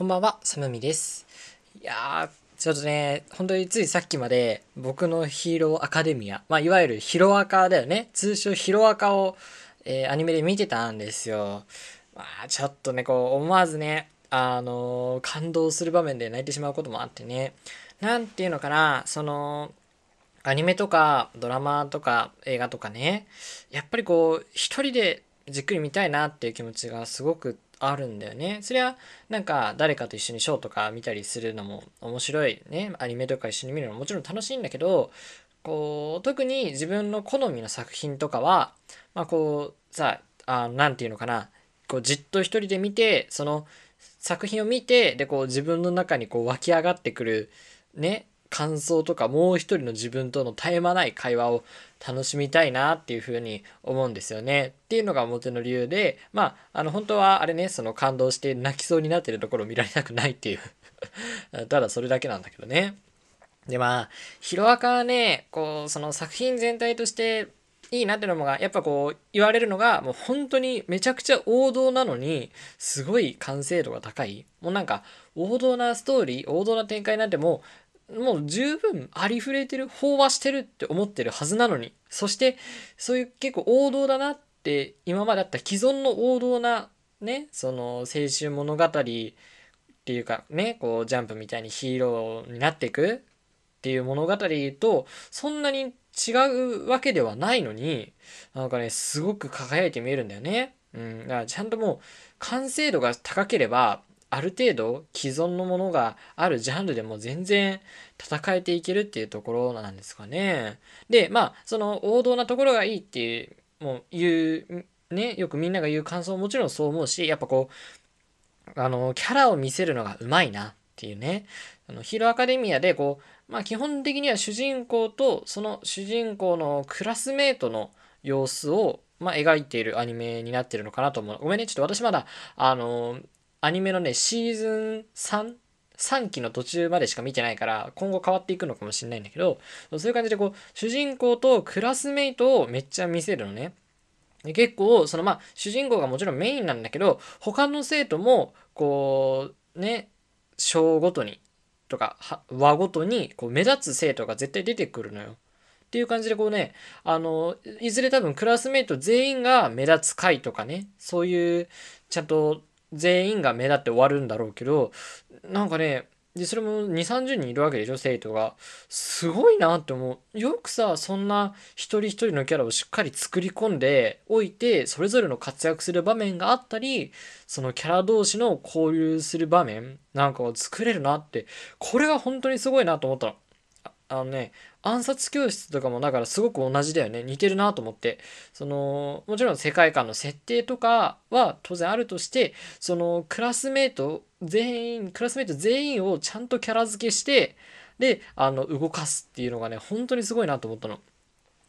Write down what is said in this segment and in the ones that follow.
こんばんは、サムミです。いやー、ちょっとね、本当についさっきまで僕のヒーローアカデミア、まあ、いわゆるヒロアカだよね。通称ヒロアカを、えーアニメで見てたんですよ。まあ、ちょっとね、こう、思わずね、あのー感動する場面で泣いてしまうこともあってね。なんていうのかな、その、アニメとかドラマとか映画とかね、やっぱりこう、一人でじっくり見たいなっていう気持ちがすごくてあるんだよね。それはなんか誰かと一緒にショーとか見たりするのも面白いね。アニメとか一緒に見るのももちろん楽しいんだけど、こう、特に自分の好みの作品とかは、まあこう、さ、あなんていうのかな、こうじっと一人で見て、その作品を見て、でこう自分の中にこう湧き上がってくるね、感想とかもう一人の自分との絶え間ない会話を楽しみたいなっていうふうに思うんですよね。っていうのが表の理由で、まあ、あの本当はあれね、その感動して泣きそうになってるところを見られたくないっていう ただそれだけなんだけどね。でまあ、ヒロアカはね、こう、その作品全体としていいなっていうのが、やっぱこう言われるのが、もう本当にめちゃくちゃ王道なのに、すごい完成度が高い。もうなんか、王道なストーリー、王道な展開なんてもう、もう十分ありふれてる、飽和してるって思ってるはずなのに、そして、そういう結構王道だなって、今まであった既存の王道な、ね、その青春物語っていうかね、こうジャンプみたいにヒーローになっていくっていう物語と、そんなに違うわけではないのに、なんかね、すごく輝いて見えるんだよね。うん、だからちゃんともう完成度が高ければ、ある程度既存のものがあるジャンルでも全然戦えていけるっていうところなんですかね。で、まあ、その王道なところがいいっていう、もう言う、ね、よくみんなが言う感想ももちろんそう思うし、やっぱこう、あの、キャラを見せるのがうまいなっていうね。あの、ヒーローアカデミアでこう、まあ基本的には主人公とその主人公のクラスメートの様子を、まあ、描いているアニメになってるのかなと思う。ごめんね、ちょっと私まだ、あの、アニメのね、シーズン 3? 3期の途中までしか見てないから、今後変わっていくのかもしれないんだけど、そういう感じでこう、主人公とクラスメイトをめっちゃ見せるのね。で結構、そのまあ、主人公がもちろんメインなんだけど、他の生徒も、こう、ね、章ごとに、とか、和ごとに、こう、目立つ生徒が絶対出てくるのよ。っていう感じでこうね、あの、いずれ多分クラスメイト全員が目立つ回とかね、そういう、ちゃんと全員が目立って終わるんだろうけど、なんかね、で、それも2、30人いるわけでしょ、生徒が。すごいなって思う。よくさ、そんな一人一人のキャラをしっかり作り込んでおいて、それぞれの活躍する場面があったり、そのキャラ同士の交流する場面なんかを作れるなって、これが本当にすごいなと思ったの。ああのね、暗殺教室とかもだからすごく同じだよね。似てるなと思って。その、もちろん世界観の設定とかは当然あるとして、そのクラスメイト全員、クラスメイト全員をちゃんとキャラ付けして、で、あの、動かすっていうのがね、本当にすごいなと思ったの。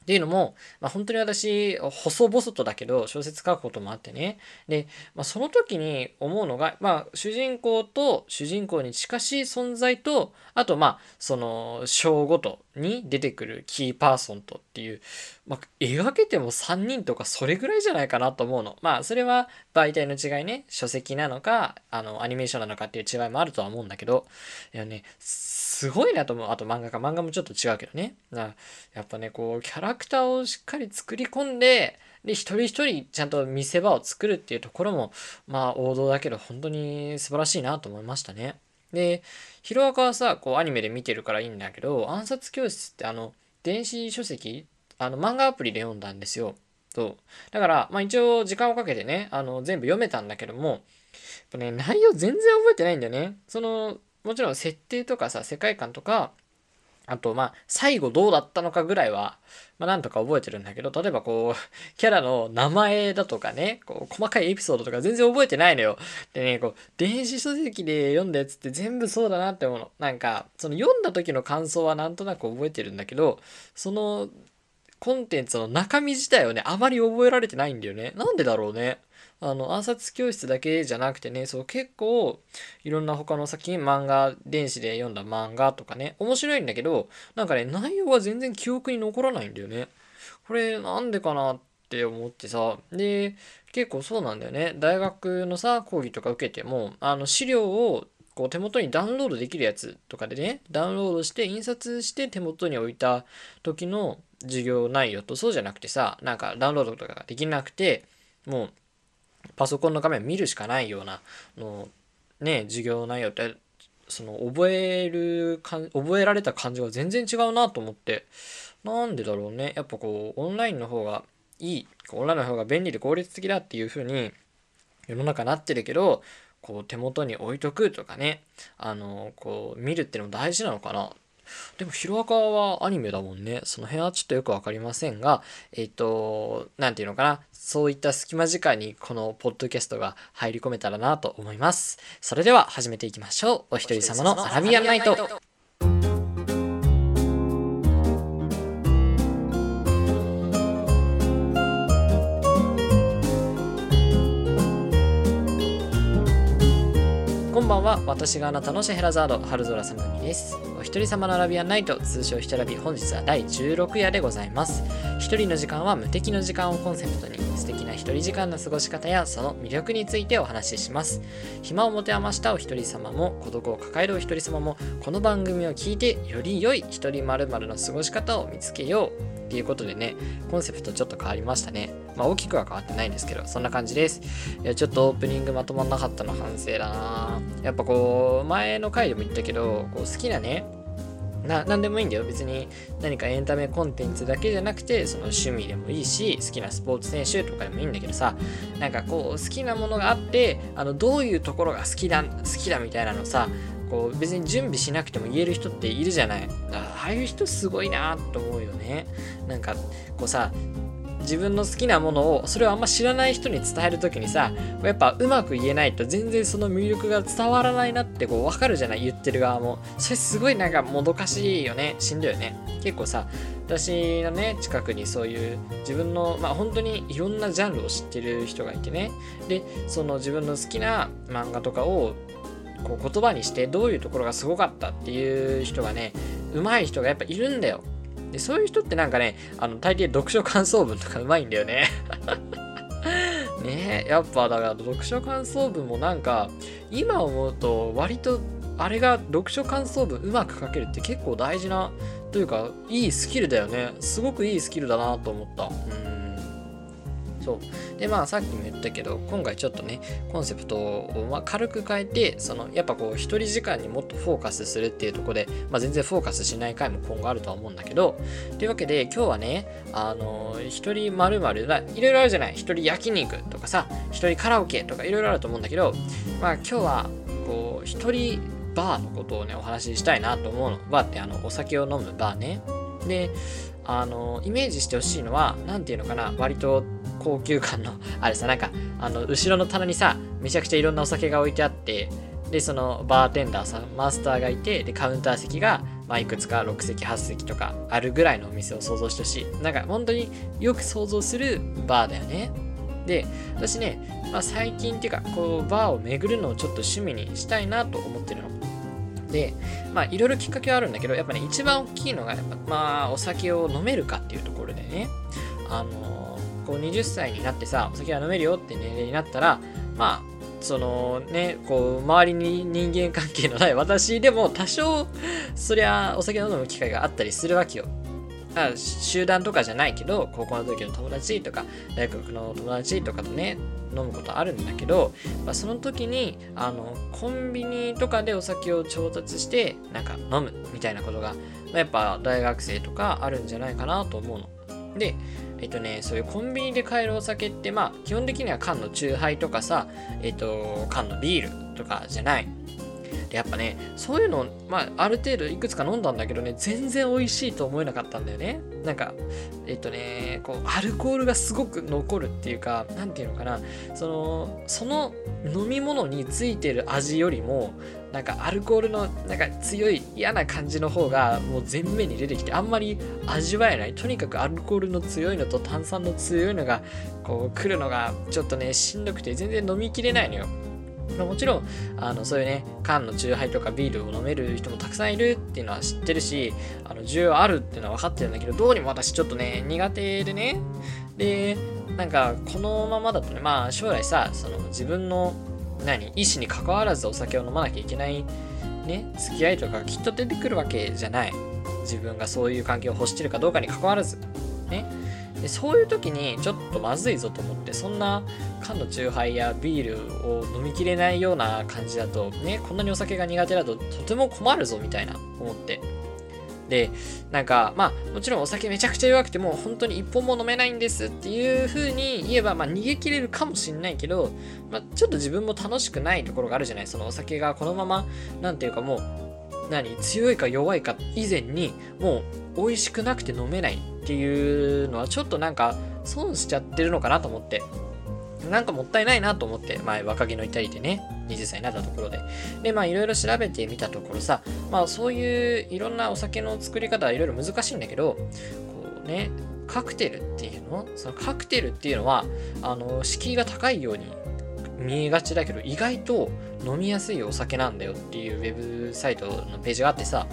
っていうのも、まあ、本当に私、細々とだけど、小説書くこともあってね。で、まあ、その時に思うのが、まあ、主人公と主人公に近しい存在と、あと、まあ、その、章ごとに出てくるキーパーソンとっていう、まあ、描けても3人とかそれぐらいじゃないかなと思うの。まあ、それは媒体の違いね、書籍なのか、あの、アニメーションなのかっていう違いもあるとは思うんだけど、いやね、すごいなと思う。あと漫画か、漫画もちょっと違うけどね。やっぱね、こう、キャラクターをしっかり作り込んで、で、一人一人ちゃんと見せ場を作るっていうところも、まあ、王道だけど、本当に素晴らしいなと思いましたね。で、ヒロアカはさ、こう、アニメで見てるからいいんだけど、暗殺教室ってあの、電子書籍あの、漫画アプリで読んだんですよ。そう。だから、まあ一応時間をかけてね、あの、全部読めたんだけども、やっぱね、内容全然覚えてないんだよね。その、もちろん設定とかさ、世界観とか、あと、まあ、最後どうだったのかぐらいは、まあ、なんとか覚えてるんだけど、例えばこう、キャラの名前だとかね、こう、細かいエピソードとか全然覚えてないのよ。でね、こう、電子書籍で読んだやつって全部そうだなって思うの。なんか、その読んだ時の感想はなんとなく覚えてるんだけど、その、コンテンツの中身自体をね、あまり覚えられてないんだよね。なんでだろうね。あの、暗殺教室だけじゃなくてね、そう、結構、いろんな他の作品、漫画、電子で読んだ漫画とかね、面白いんだけど、なんかね、内容は全然記憶に残らないんだよね。これ、なんでかなって思ってさ、で、結構そうなんだよね。大学のさ、講義とか受けても、あの、資料をこう手元にダウンロードできるやつとかでねダウンロードして印刷して手元に置いた時の授業内容とそうじゃなくてさなんかダウンロードとかができなくてもうパソコンの画面見るしかないようなのね授業内容ってその覚えるか覚えられた感じが全然違うなと思って。なんでだろうね。やっぱこうオンラインの方がいいオンラインの方が便利で効率的だっていう風に世の中なってるけどこう手元に置いとくとかね。あのこう見るってのも大事なのかな。でも、ヒロアカはアニメだもんね。その辺はちょっとよくわかりませんが、えっ、ー、と、なんていうのかな。そういった隙間時間にこのポッドキャストが入り込めたらなと思います。それでは始めていきましょう。お一人様のアラビアンナイト。私があなたのシェヘラザード春空さむみです。お一人様のアラビアンナイト通称ひとらび本日は第16夜でございます。一人の時間は無敵の時間をコンセプトに素敵な一人時間の過ごし方やその魅力についてお話しします。暇を持て余したお一人様も孤独を抱えるお一人様もこの番組を聞いてより良い一人まるの過ごし方を見つけよう。ていうことでね、コンセプトちょっと変わりましたね。まあ大きくは変わってないんですけど、そんな感じです。いや、ちょっとオープニングまとまんなかったの反省だなやっぱこう、前の回でも言ったけど、こう好きなね、な何でもいいんだよ別に何かエンタメコンテンツだけじゃなくてその趣味でもいいし好きなスポーツ選手とかでもいいんだけどさなんかこう好きなものがあってあのどういうところが好きだ好きだみたいなのさこう別に準備しなくても言える人っているじゃない。ああいう人すごいなと思うよね。なんかこうさ自分の好きなものをそれをあんま知らない人に伝える時にさやっぱうまく言えないと全然その魅力が伝わらないなってこう分かるじゃない？言ってる側も。それすごいなんかもどかしいよね。しんどいよね。結構さ私のね近くにそういう自分のまあ本当にいろんなジャンルを知ってる人がいてね。でその自分の好きな漫画とかをこう言葉にしてどういうところがすごかったっていう人がね上手い人がやっぱいるんだよ。でそういう人ってなんかねあの大抵読書感想文とか上手いんだよね。ねやっぱだから読書感想文もなんか今思うと割とあれが読書感想文うまく書けるって結構大事なというかいいスキルだよね。すごくいいスキルだなと思った。うん。そう。でまあさっきも言ったけど今回ちょっとねコンセプトをま軽く変えてそのやっぱこう一人時間にもっとフォーカスするっていうとこで、まあ、全然フォーカスしない回も今後あるとは思うんだけどというわけで今日はねあの一人まるまるいろいろあるじゃない？一人焼肉とかさ一人カラオケとかいろいろあると思うんだけどまあ今日はこう一人バーのことをねお話ししたいなと思うの。バーってあのお酒を飲むバーね。であのイメージしてほしいのは何ていうのかな割と高級感のあれさなんかあの後ろの棚にさめちゃくちゃいろんなお酒が置いてあってでそのバーテンダーさんマスターがいてでカウンター席が、まあ、いくつか6席8席とかあるぐらいのお店を想像してほしいなんか本当によく想像するバーだよね。で私ね、まあ、最近っていうかこうバーを巡るのをちょっと趣味にしたいなと思ってるの。でまあいろいろきっかけはあるんだけどやっぱね一番大きいのがやっぱまあお酒を飲めるかっていうところでね。あの、こう20歳になってさお酒は飲めるよって年齢になったらまあそのねこう周りに人間関係のない私でも多少そりゃお酒を飲む機会があったりするわけよあ集団とかじゃないけど高校の時の友達とか大学の友達とかとね飲むことあるんだけど、まあ、その時にあのコンビニとかでお酒を調達してなんか飲むみたいなことが、まあ、やっぱ大学生とかあるんじゃないかなと思うの。でえっとね、そういうコンビニで買えるお酒って、まあ、基本的には缶の酎ハイとかさ、えっと、缶のビールとかじゃない。でやっぱねそういうのまあある程度いくつか飲んだんだけどね全然美味しいと思えなかったんだよね。なんかえっとねこうアルコールがすごく残るっていうか何て言うのかな。そのその飲み物についてる味よりもなんかアルコールのなんか強い嫌な感じの方がもう前面に出てきてあんまり味わえない。とにかくアルコールの強いのと炭酸の強いのがこう来るのがちょっとねしんどくて全然飲みきれないのよ。もちろんあのそういうね缶のチューハイとかビールを飲める人もたくさんいるっていうのは知ってるしあの需要あるっていうのは分かってるんだけどどうにも私ちょっとね苦手でね。でなんかこのままだとねまあ将来さその自分の何意思に関わらずお酒を飲まなきゃいけないね付き合いとかきっと出てくるわけじゃない。自分がそういう関係を欲してるかどうかに関わらず。ね。でそういう時にちょっとまずいぞと思ってそんな缶の酎ハイやビールを飲みきれないような感じだとねこんなにお酒が苦手だととても困るぞみたいな思って。でなんかまあもちろんお酒めちゃくちゃ弱くても本当に一本も飲めないんですっていう風に言えばまあ逃げ切れるかもしんないけど、まあ、ちょっと自分も楽しくないところがあるじゃないそのお酒がこのままなんていうかもう何強いか弱いか以前にもう美味しくなくて飲めないっていうのはちょっとなんか損しちゃってるのかなと思って。なんかもったいないなと思って、前若気の至りでね、20歳になったところで。で、まあいろいろ調べてみたところさ、まあそういういろんなお酒の作り方はいろいろ難しいんだけど、こうね、カクテルっていうの？そのカクテルっていうのは、あの、敷居が高いように見えがちだけど、意外と飲みやすいお酒なんだよっていうウェブサイトのページがあってさ、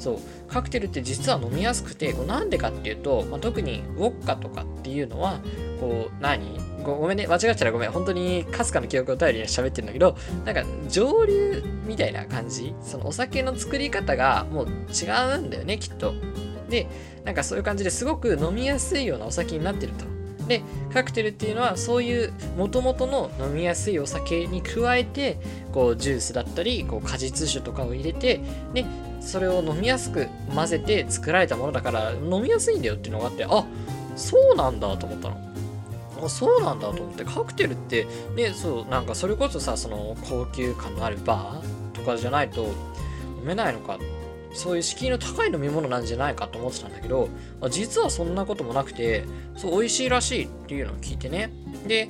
そうカクテルって実は飲みやすくてこうなんでかっていうと、まあ、特にウォッカとかっていうのはこう何？ごめんね間違っちゃらごめん。本当にかすかの記憶を頼りに喋ってるんだけどなんか上流みたいな感じ？そのお酒の作り方がもう違うんだよねきっと。でなんかそういう感じですごく飲みやすいようなお酒になってると。でカクテルっていうのはそういう元々の飲みやすいお酒に加えてこうジュースだったりこう果実酒とかを入れてでそれを飲みやすく混ぜて作られたものだから飲みやすいんだよっていうのがあってあそうなんだと思ったの。あそうなんだと思ってカクテルってねそうなんかそれこそさその高級感のあるバーとかじゃないと飲めないのかそういう敷居の高い飲み物なんじゃないかと思ってたんだけど実はそんなこともなくてそう美味しいらしいっていうのを聞いてねで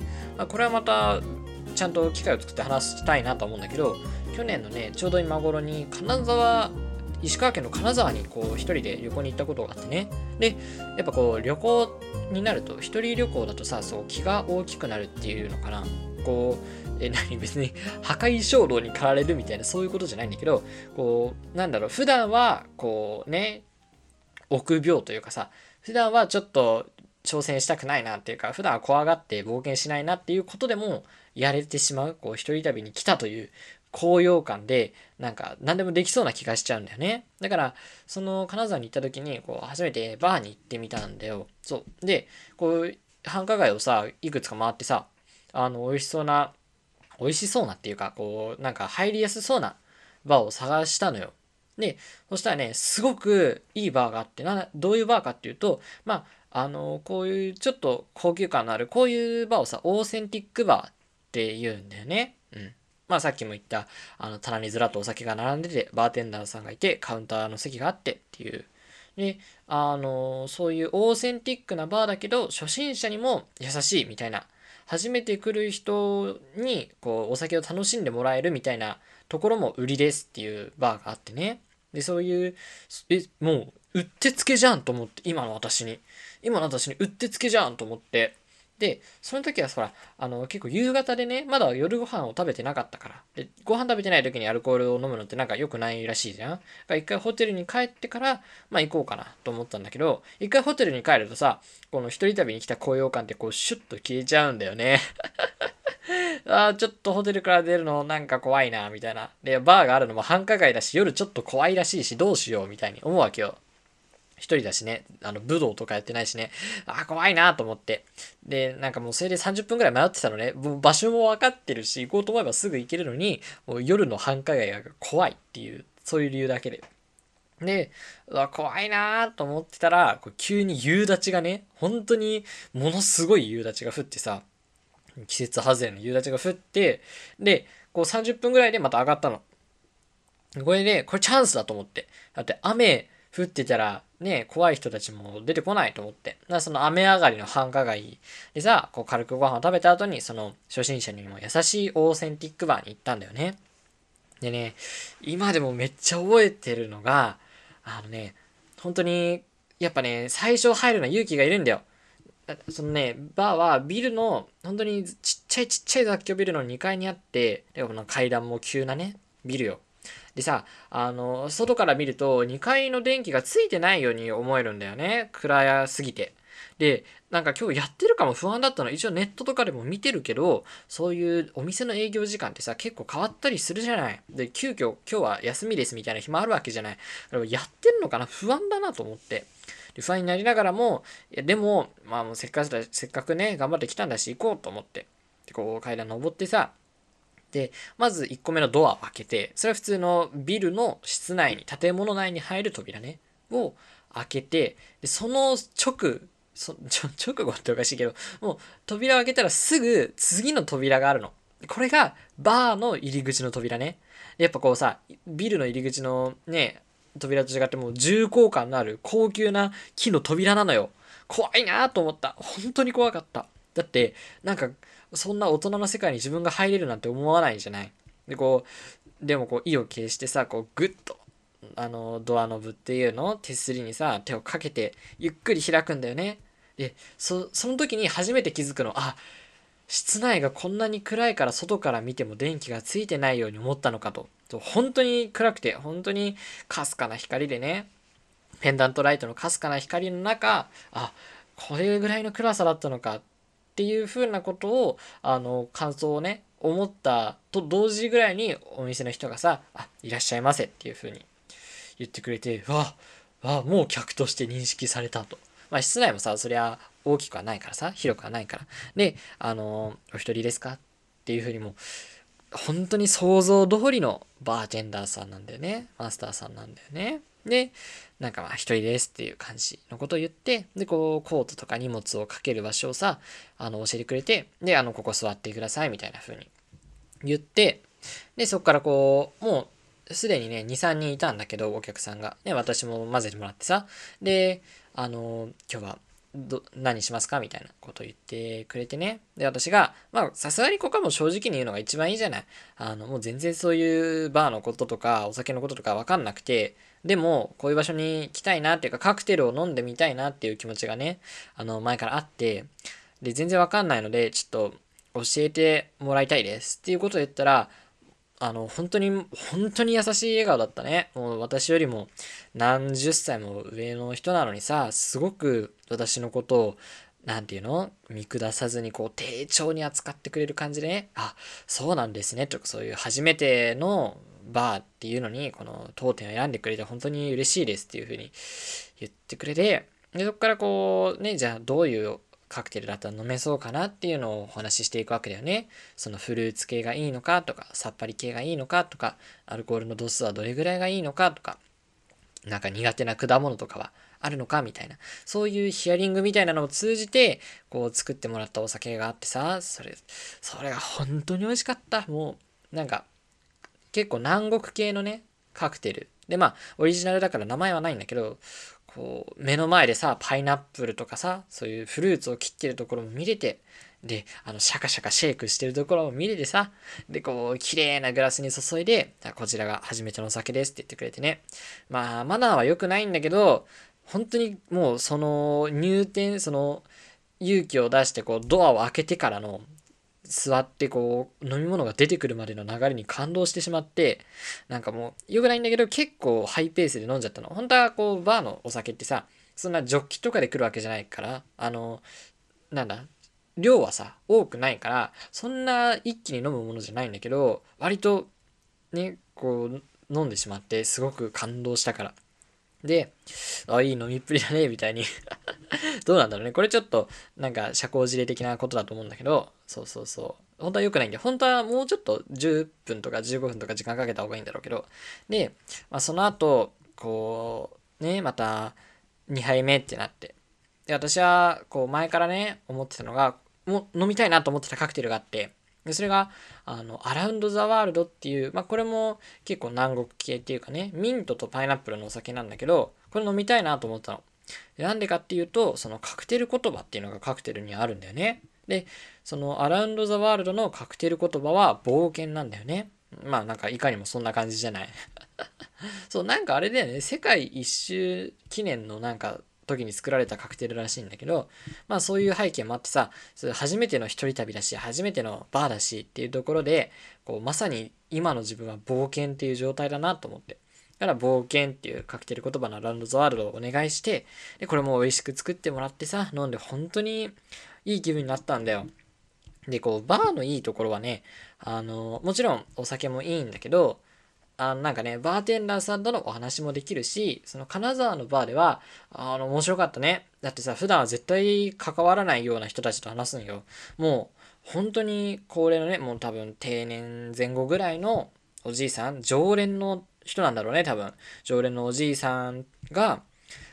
これはまたちゃんと機会を作って話したいなと思うんだけど去年のねちょうど今頃に金沢石川県の金沢にこう一人で旅行に行ったことがあってね。でやっぱこう旅行になると一人旅行だとさそう気が大きくなるっていうのかな。こうえ何？別に破壊衝動に駆られるみたいなそういうことじゃないんだけどこうなんだろう普段はこうね臆病というかさ普段はちょっと挑戦したくないなっていうか普段は怖がって冒険しないなっていうことでもやれてしまうこう一人旅に来たという高揚感で、なんか何でもできそうな気がしちゃうんだよね。だから、その金沢に行った時に、こう、初めてバーに行ってみたんだよ。そう。で、こう、繁華街をさ、いくつか回ってさ、あの、美味しそうな、美味しそうなっていうか、こう、なんか入りやすそうなバーを探したのよ。で、そしたらね、すごくいいバーがあって、な、どういうバーかっていうと、まあ、あの、こういうちょっと高級感のある、こういうバーをさ、オーセンティックバーって言うんだよね。うん。まあさっきも言った、あの、棚にずらっとお酒が並んでて、バーテンダーさんがいて、カウンターの席があってっていう。で、あの、そういうオーセンティックなバーだけど、初心者にも優しいみたいな。初めて来る人に、こう、お酒を楽しんでもらえるみたいなところも売りですっていうバーがあってね。で、そういう、え、もう、うってつけじゃんと思って、今の私に。今の私にうってつけじゃんと思って、で、その時はほら、あの、結構夕方でね、まだ夜ご飯を食べてなかったから。で、ご飯食べてない時にアルコールを飲むのってなんか良くないらしいじゃん。だ一回ホテルに帰ってから、まあ行こうかなと思ったんだけど、一回ホテルに帰るとさ、この一人旅に来た高揚感ってこうシュッと消えちゃうんだよね。ああ、ちょっとホテルから出るのなんか怖いな、みたいな。で、バーがあるのも繁華街だし、夜ちょっと怖いらしいし、どうしよう、みたいに思うわけよ。一人だしね、あの、武道とかやってないしね、あ、怖いなと思って。で、なんかもうそれで30分くらい迷ってたのね、もう場所も分かってるし、行こうと思えばすぐ行けるのに、もう夜の繁華街が怖いっていう、そういう理由だけで。で、うわ、怖いなと思ってたら、こう急に夕立がね、本当にものすごい夕立が降ってさ、季節外れの夕立が降って、で、こう30分ぐらいでまた上がったの。これで、これチャンスだと思って。だって雨降ってたらね、怖い人たちも出てこないと思って。だからその雨上がりの繁華街でさ、こう軽くご飯を食べた後に、その初心者にも優しいオーセンティックバーに行ったんだよね。でね、今でもめっちゃ覚えてるのが、あのね、本当に、やっぱね、最初入るのは勇気がいるんだよ。そのね、バーはビルの、本当にちっちゃいちっちゃい雑居ビルの2階にあって、でこの階段も急なね、ビルよ。でさ、あの、外から見ると2階の電気がついてないように思えるんだよね。暗すぎて。で、なんか今日やってるかも不安だったの一応ネットとかでも見てるけど、そういうお店の営業時間ってさ、結構変わったりするじゃない。で、急遽今日は休みですみたいな日もあるわけじゃない。だからやってんのかな？不安だなと思って。で不安になりながらも、いやでも、まあもうせっかくせっかくね、頑張ってきたんだし行こうと思って。で、こう階段登ってさ、まず1個目のドアを開けて、それは普通のビルの室内に、建物内に入る扉ね、を開けて、でその直、そ 直後っておかしいけど、もう扉を開けたらすぐ次の扉があるの。これがバーの入り口の扉ね。やっぱこうさ、ビルの入り口のね、扉と違ってもう重厚感のある高級な木の扉なのよ。怖いなと思った。本当に怖かった。だって、なんか、そんな大人の世界に自分が入れるなんて思わないじゃない？で、こう、でもこう、意を決してさ、こう、グッと、あの、ドアノブっていうのを手すりにさ、手をかけて、ゆっくり開くんだよね。で、そ、その時に初めて気づくの、あ、室内がこんなに暗いから外から見ても電気がついてないように思ったのかと。本当に暗くて、本当にかすかな光でね、ペンダントライトのかすかな光の中、あ、これぐらいの暗さだったのかっていうふうなことを、あの、感想をね、思ったと同時ぐらいにお店の人がさ、あ、いらっしゃいませっていうふうに言ってくれて、わ、わ、もう客として認識されたと。まあ、室内もさ、そりゃ大きくはないからさ、広くはないから。で、あの、お一人ですか？っていうふうにも、本当に想像通りのバーテンダーさんなんだよね。マスターさんなんだよね。で、なんかまあ一人ですっていう感じのことを言って、で、こう、コートとか荷物をかける場所をさ、あの、教えてくれて、で、あの、ここ座ってくださいみたいな風に言って、で、そこからこう、もう、すでにね、2、3人いたんだけど、お客さんが。ね、私も混ぜてもらってさ。で、あの、今日はど、何しますかみたいなことを言ってくれてね。で、私が、まあ、さすがにここはもう正直に言うのが一番いいじゃない。あの、もう全然そういうバーのこととか、お酒のこととかわかんなくて、でも、こういう場所に来たいなっていうか、カクテルを飲んでみたいなっていう気持ちがね、あの、前からあって、で、全然わかんないので、ちょっと教えてもらいたいです。っていうことを言ったら、あの、本当に、本当に優しい笑顔だったね。もう私よりも何十歳も上の人なのにさ、すごく私のことを、なんていうの？見下さずにこう、丁重に扱ってくれる感じでね、あ、そうなんですね、とかそういう初めてのバーっていうのに、この当店を選んでくれて本当に嬉しいですっていうふうに言ってくれて、で、そこからこう、ね、じゃあどういうカクテルだったら飲めそうかなっていうのをお話ししていくわけだよね。そのフルーツ系がいいのかとか、さっぱり系がいいのかとか、アルコールの度数はどれぐらいがいいのかとか、なんか苦手な果物とかはあるのかみたいな。そういうヒアリングみたいなのを通じて、こう作ってもらったお酒があってさ、それ、それが本当に美味しかった。もう、なんか、結構南国系のね、カクテル。で、まあ、オリジナルだから名前はないんだけど、こう、目の前でさ、パイナップルとかさ、そういうフルーツを切ってるところも見れて、で、あの、シャカシャカシェイクしてるところも見れてさ、で、こう、綺麗なグラスに注いで、こちらが初めてのお酒ですって言ってくれてね。まあ、マナーは良くないんだけど、本当にもう、その、入店、その、勇気を出して、こう、ドアを開けてからの、座ってこう飲み物が出てくるまでの流れに感動してしまってなんかもう良くないんだけど結構ハイペースで飲んじゃったの。本当はこうバーのお酒ってさそんなジョッキとかで来るわけじゃないからあのなんだ量はさ多くないからそんな一気に飲むものじゃないんだけど割とねこう飲んでしまってすごく感動したから。で、あ、いい飲みっぷりだね、みたいに どうなんだろうね。これちょっと、なんか、社交辞令的なことだと思うんだけど、そうそうそう。本当は良くないんで、本当はもうちょっと10分とか15分とか時間かけた方がいいんだろうけど、で、まあ、その後、こう、ね、また、2杯目ってなって。で、私は、こう、前からね、思ってたのが、もう飲みたいなと思ってたカクテルがあって、でそれが、あの、アラウンド・ザ・ワールドっていう、まあ、これも結構南国系っていうかね、ミントとパイナップルのお酒なんだけど、これ飲みたいなと思ったの。でなんでかっていうと、そのカクテル言葉っていうのがカクテルにあるんだよね。で、そのアラウンド・ザ・ワールドのカクテル言葉は冒険なんだよね。まあなんかいかにもそんな感じじゃない。そう、なんかあれだよね。世界一周記念のなんか時に作られたカクテルらしいんだけど、まあそういう背景もあってさ、初めての一人旅だし、初めてのバーだしっていうところで、こうまさに今の自分は冒険っていう状態だなと思って。だから冒険っていうカクテル言葉のランドズワールドをお願いして、で、これも美味しく作ってもらってさ、飲んで本当にいい気分になったんだよ。で、こう、バーのいいところはね、あの、もちろんお酒もいいんだけど、あなんかね、バーテンダーさんとのお話もできるし、その金沢のバーでは、あの、面白かったね。だってさ、普段は絶対関わらないような人たちと話すんよ。もう、本当に高齢のね、もう多分定年前後ぐらいのおじいさん、常連の人なんだろうね、多分。常連のおじいさんが、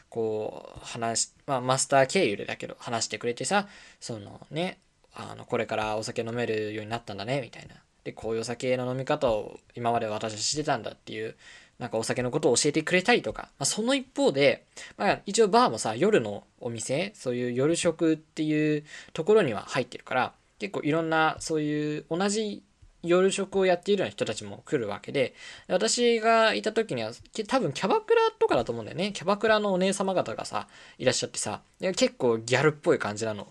こう、話、まあ、マスター経由でだけど、話してくれてさ、そのね、あの、これからお酒飲めるようになったんだね、みたいな。でこういうお酒の飲み方を今まで私はしてたんだっていうなんかお酒のことを教えてくれたりとか、まあ、その一方で、まあ、一応バーもさ夜のお店そういう夜食っていうところには入ってるから結構いろんなそういう同じ夜食をやっているような人たちも来るわけで、私がいた時には、多分キャバクラとかだと思うんだよね。キャバクラのお姉様方がさ、いらっしゃってさ、結構ギャルっぽい感じなの。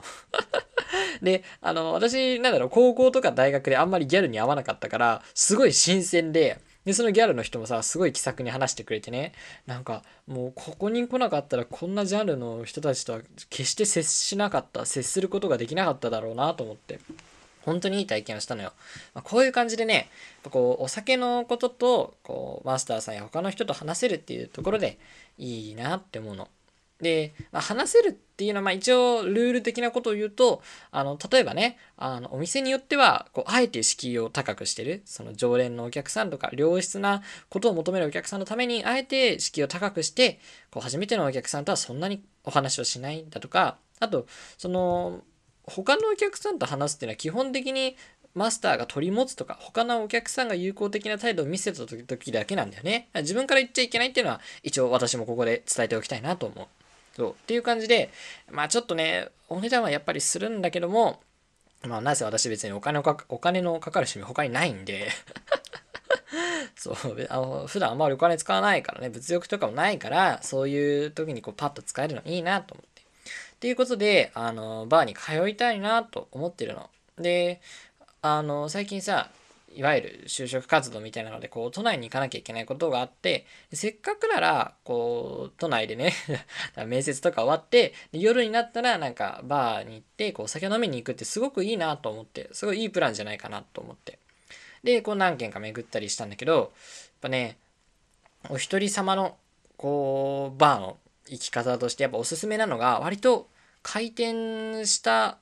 で、あの、私、なんだろう、高校とか大学であんまりギャルに合わなかったから、すごい新鮮で、で、そのギャルの人もさ、すごい気さくに話してくれてね、なんか、もうここに来なかったらこんなジャンルの人たちとは決して接しなかった、接することができなかっただろうなと思って。本当にいい体験をしたのよ。まあ、こういう感じでね、こうお酒のこととこうマスターさんや他の人と話せるっていうところでいいなって思うの。で、まあ、話せるっていうのは、まあ、一応ルール的なことを言うと、あの、例えばね、あの、お店によっては、こう、あえて敷居を高くしてる、その常連のお客さんとか、良質なことを求めるお客さんのために、あえて敷居を高くして、こう、初めてのお客さんとはそんなにお話をしないだとか、あと、その、他のお客さんと話すっていうのは基本的にマスターが取り持つとか、他のお客さんが友好的な態度を見せた時だけなんだよね。自分から言っちゃいけないっていうのは、一応私もここで伝えておきたいなと思う。そう。っていう感じで、まあちょっとね、お値段はやっぱりするんだけども、まあなぜ私別にお金をかお金のかかる趣味他にないんで そう、あの、普段あんまりお金使わないからね、物欲とかもないから、そういう時にこうパッと使えるのいいなと思って。っていうことで、あの、バーに通いたいなと思ってるの。で、あの、最近さ、いわゆる就職活動みたいなので、こう、都内に行かなきゃいけないことがあって、せっかくなら、こう、都内でね 面接とか終わって、夜になったら、なんか、バーに行って、こう、酒飲みに行くってすごくいいなと思って、すごいいいプランじゃないかなと思って。で、こう、何軒か巡ったりしたんだけど、やっぱね、お一人様の、こう、バーの行き方として、やっぱおすすめなのが、割と開店した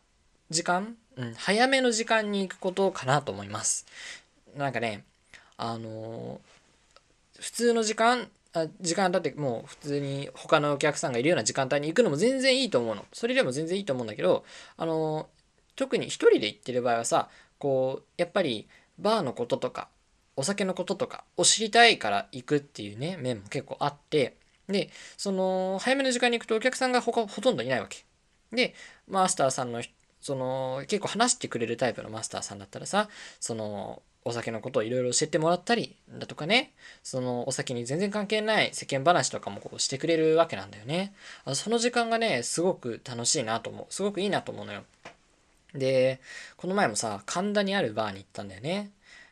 時間うん、早めの時間に行くことかなと思います。なんかね、あのー、普通の時間、あ時間だってもう普通に他のお客さんがいるような時間帯に行くのも全然いいと思うの。それでも全然いいと思うんだけど、あのー、特に一人で行ってる場合はさ、こう、やっぱりバーのこととか、お酒のこととかを知りたいから行くっていうね、面も結構あって、で、その、早めの時間に行くとお客さんがほほとんどいないわけ。で、マスターさんのその、結構話してくれるタイプのマスターさんだったらさ、その、お酒のことをいろいろ教えてもらったりだとかね、そのお酒に全然関係ない世間話とかもこうしてくれるわけなんだよね。その時間がね、すごく楽しいなと思う。すごくいいなと思うのよ。で、この前もさ、神田にあるバーに行ったんだよね。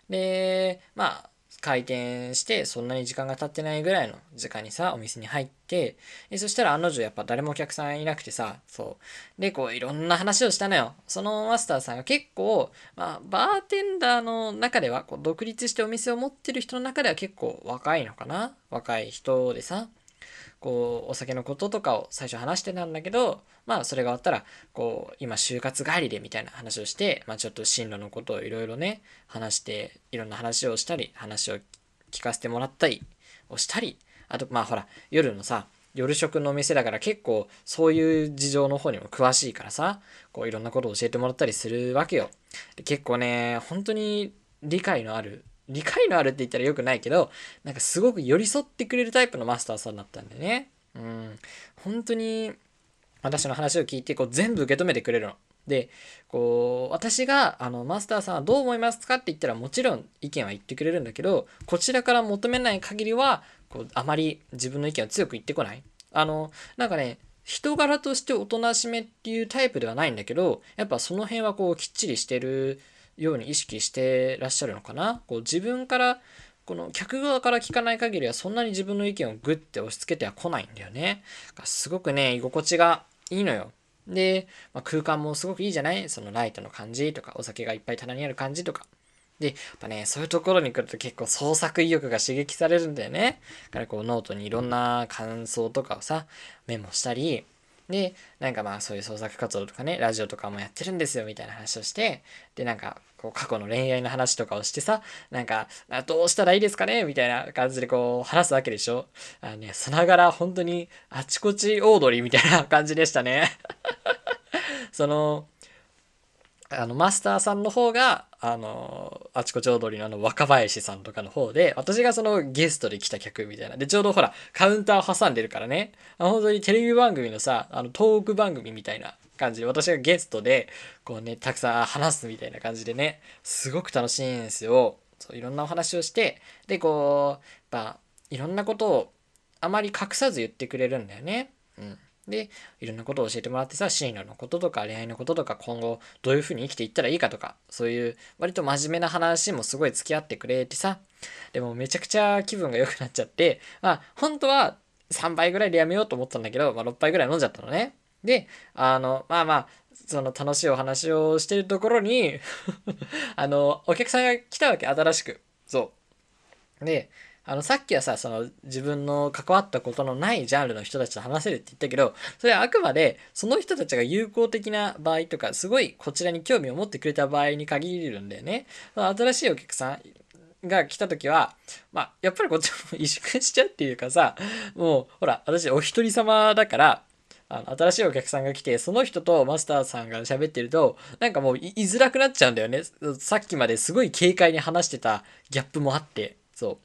で、まあ、開店してそんなに時間が経ってないぐらいの時間にさお店に入ってでそしたら案の定やっぱ誰もお客さんいなくてさそう。でこういろんな話をしたのよ。そのマスターさんが結構、まあ、バーテンダーの中ではこう独立してお店を持ってる人の中では結構若いのかな？若い人でさ。こうお酒のこととかを最初話してたんだけどまあそれが終わったらこう今就活帰りでみたいな話をして、まあ、ちょっと進路のことをいろいろね話していろんな話をしたり話を聞かせてもらったりをしたりあとまあほら夜のさ夜食のお店だから結構そういう事情の方にも詳しいからさこういろんなことを教えてもらったりするわけよ。結構ね本当に理解のある理解のあるって言ったらよくないけど、なんかすごく寄り添ってくれるタイプのマスターさんだったんでね。うん。本当に私の話を聞いてこう全部受け止めてくれるの。で、こう、私が、あの、マスターさんはどう思いますかって言ったらもちろん意見は言ってくれるんだけど、こちらから求めない限りは、こう、あまり自分の意見を強く言ってこない。あの、なんかね、人柄としておとなしめっていうタイプではないんだけど、やっぱその辺はこうきっちりしてるように意識してらっしゃるのかな？こう自分からこの客側から聞かない限りはそんなに自分の意見をグッて押し付けては来ないんだよね。すごくね、居心地がいいのよ。で、まあ、空間もすごくいいじゃない？そのライトの感じとか、お酒がいっぱい棚にある感じとか。で、やっぱね、そういうところに来ると結構創作意欲が刺激されるんだよね。だからこうノートにいろんな感想とかをさ、メモしたり、で、なんかまあそういう創作活動とかね、ラジオとかもやってるんですよみたいな話をして、で、なんかこう過去の恋愛の話とかをしてさ、なんか、どうしたらいいですかね？みたいな感じでこう話すわけでしょ？あのね、さながら本当にあちこちオードリーみたいな感じでしたね。その、あの、マスターさんの方が、あの、あちこち踊りのあの、若林さんとかの方で、私がそのゲストで来た客みたいな。で、ちょうどほら、カウンターを挟んでるからね、あ本当にテレビ番組のさ、あの、トーク番組みたいな感じで、私がゲストで、こうね、たくさん話すみたいな感じでね、すごく楽しいんですよ。そう、いろんなお話をして、で、こう、やっぱ、いろんなことをあまり隠さず言ってくれるんだよね。うん。で、いろんなことを教えてもらってさ、進路のこととか恋愛のこととか今後どういうふうに生きていったらいいかとか、そういう割と真面目な話もすごい付き合ってくれてさ、でもめちゃくちゃ気分が良くなっちゃって、まあ本当は3杯ぐらいでやめようと思ったんだけど、まあ6杯ぐらい飲んじゃったのね。で、あの、まあまあ、その楽しいお話をしてるところに あの、お客さんが来たわけ、新しく。そう。で、あの、さっきはさ、その自分の関わったことのないジャンルの人たちと話せるって言ったけど、それはあくまでその人たちが友好的な場合とか、すごいこちらに興味を持ってくれた場合に限るんだよね。新しいお客さんが来た時は、まあ、やっぱりこっちも萎縮しちゃうっていうかさ、もう、ほら、私お一人様だから、あの新しいお客さんが来て、その人とマスターさんが喋ってると、なんかもう言いづらくなっちゃうんだよね。さっきまですごい軽快に話してたギャップもあって、そう。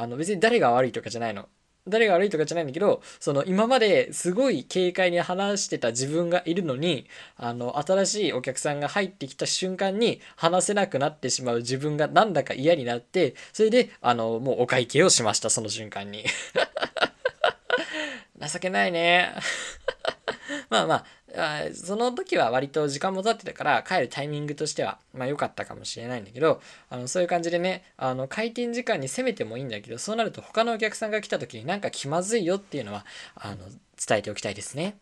あの別に誰が悪いとかじゃないの。誰が悪いとかじゃないんだけど、その今まですごい軽快に話してた自分がいるのに、あの新しいお客さんが入ってきた瞬間に話せなくなってしまう自分がなんだか嫌になって、それであのもうお会計をしました、その瞬間に。情けないね。まあまあ、その時は割と時間も経ってたから帰るタイミングとしてはまあ良かったかもしれないんだけどあのそういう感じでねあの開店時間に攻めてもいいんだけどそうなると他のお客さんが来た時になんか気まずいよっていうのはあの伝えておきたいですね。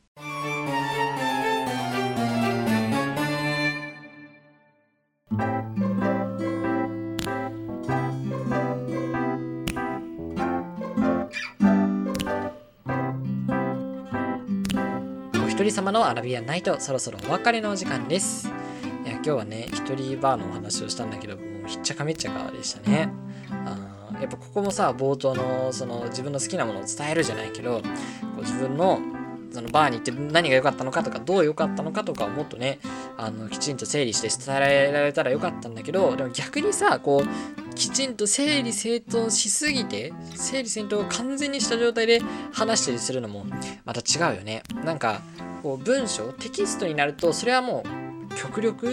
人様のアラビアンナイトそろそろお別れのお時間です。いや今日はね一人バーのお話をしたんだけどもうひっちゃかめっちゃかでしたね。あやっぱここもさ冒頭のその自分の好きなものを伝えるじゃないけどこう自分のそのバーに行って何が良かったのかとかどう良かったのかとかをもっとねあのきちんと整理して伝えられたらよかったんだけどでも逆にさこうきちんと整理整頓しすぎて整理整頓を完全にした状態で話したりするのもまた違うよね。なんかこう文章テキストになるとそれはもう極力も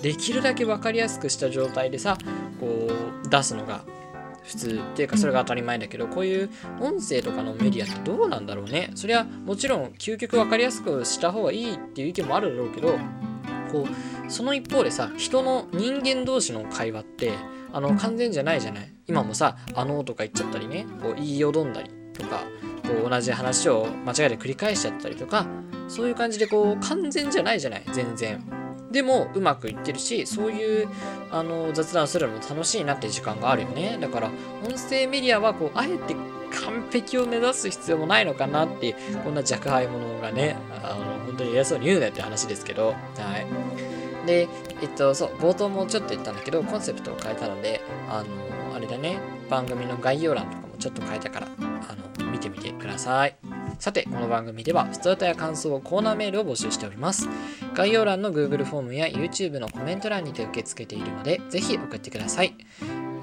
うできるだけ分かりやすくした状態でさこう出すのが普通っていうかそれが当たり前だけどこういう音声とかのメディアってどうなんだろうね。それはもちろん究極分かりやすくした方がいいっていう意見もあるだろうけどこうその一方でさ人の人間同士の会話ってあの完全じゃないじゃない？今もさ「あの」とか言っちゃったりねこう言いよどんだりとかこう同じ話を間違えて繰り返しちゃったりとかそういう感じでこう完全じゃないじゃない？全然。でもうまくいってるしそういうあの雑談するのも楽しいなって時間があるよね。だから音声メディアはこうあえて完璧を目指す必要もないのかなってこんな若輩者がねあの本当に偉そうに言うなって話ですけど。はいでえっとそう冒頭もちょっと言ったんだけどコンセプトを変えたのであのあれだね番組の概要欄とかもちょっと変えたからあの見てみてください。さて、この番組では、ストレートや感想を、コーナーメールを募集しております。概要欄の Google フォームや YouTube のコメント欄にて受け付けているので、ぜひ送ってください。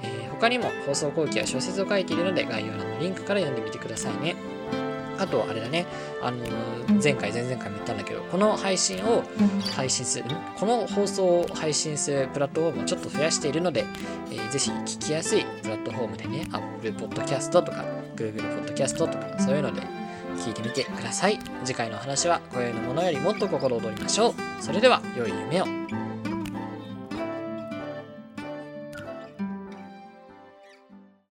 えー、他にも放送後期や小説を書いているので、概要欄のリンクから読んでみてくださいね。あと、あれだね、あのー、前回、前々回も言ったんだけど、この配信を配信する、この放送を配信するプラットフォームをちょっと増やしているので、えー、ぜひ聞きやすいプラットフォームでね、Apple Podcast とか、Google Podcast とか、そういうので聞いてみてください。次回の話は、今宵のものよりもっと心躍りましょう。それでは、良い夢を。